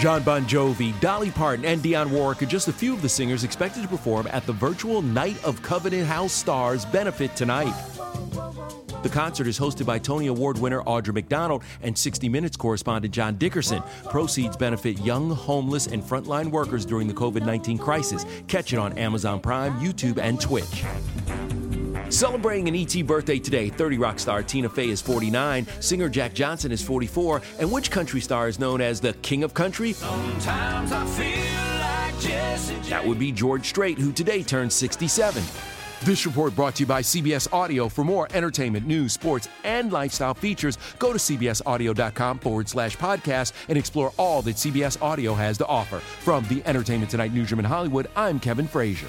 Jon Bon Jovi, Dolly Parton, and Dionne Warwick are just a few of the singers expected to perform at the virtual Night of Covenant House Stars benefit tonight. The concert is hosted by Tony Award winner Audra McDonald and 60 Minutes correspondent John Dickerson. Proceeds benefit young, homeless, and frontline workers during the COVID 19 crisis. Catch it on Amazon Prime, YouTube, and Twitch. Celebrating an ET birthday today, 30 Rock star Tina Fey is 49, singer Jack Johnson is 44, and which country star is known as the King of Country? Sometimes I feel like That would be George Strait, who today turns 67. This report brought to you by CBS Audio. For more entertainment, news, sports, and lifestyle features, go to cbsaudio.com forward slash podcast and explore all that CBS Audio has to offer. From the Entertainment Tonight newsroom in Hollywood, I'm Kevin Frazier.